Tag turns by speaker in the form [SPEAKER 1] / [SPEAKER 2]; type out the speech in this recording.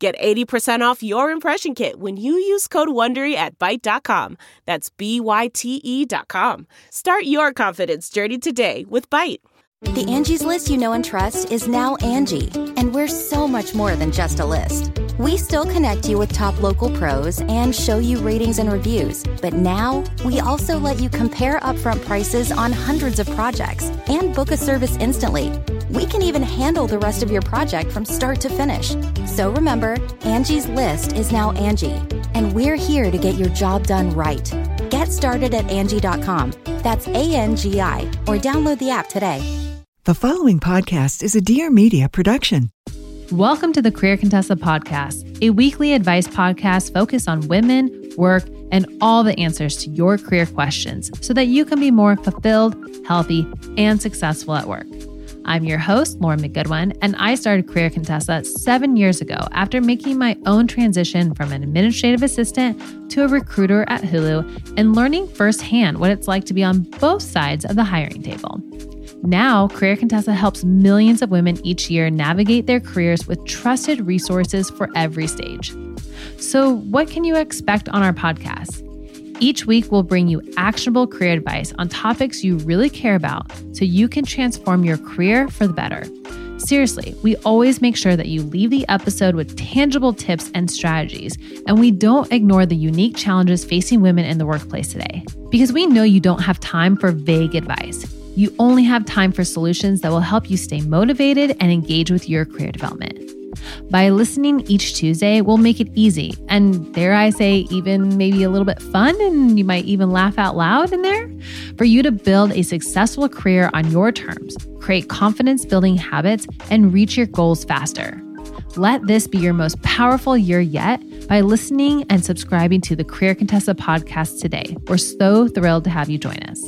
[SPEAKER 1] Get 80% off your impression kit when you use code WONDERY at Byte.com. That's B-Y-T-E dot com. Start your confidence journey today with Byte.
[SPEAKER 2] The Angie's list you know and trust is now Angi, and we're so much more than just a list. We still connect you with top local pros and show you ratings and reviews, but now we also let you compare upfront prices on hundreds of projects and book a service instantly. We can even handle the rest of your project from start to finish. So remember, Angie's list is now Angi, and we're here to get your job done right. Get started at Angi.com. That's A N G I, or download the app today.
[SPEAKER 3] The following podcast is a Dear Media production.
[SPEAKER 4] Welcome to the Career Contessa podcast, a weekly advice podcast focused on women, work, and all the answers to your career questions so that you can be more fulfilled, healthy, and successful at work. I'm your host, Lauren McGoodwin, and I started Career Contessa seven years ago after making my own transition from an administrative assistant to a recruiter at Hulu and learning firsthand what it's like to be on both sides of the hiring table. Now, Career Contessa helps millions of women each year navigate their careers with trusted resources for every stage. So, what can you expect on our podcast? Each week, we'll bring you actionable career advice on topics you really care about so you can transform your career for the better. Seriously, we always make sure that you leave the episode with tangible tips and strategies, and we don't ignore the unique challenges facing women in the workplace today. Because we know you don't have time for vague advice. You only have time for solutions that will help you stay motivated and engage with your career development. By listening each Tuesday, we'll make it easy and, dare I say, even maybe a little bit fun, and you might even laugh out loud in there for you to build a successful career on your terms, create confidence building habits, and reach your goals faster. Let this be your most powerful year yet by listening and subscribing to the Career Contessa podcast today. We're so thrilled to have you join us.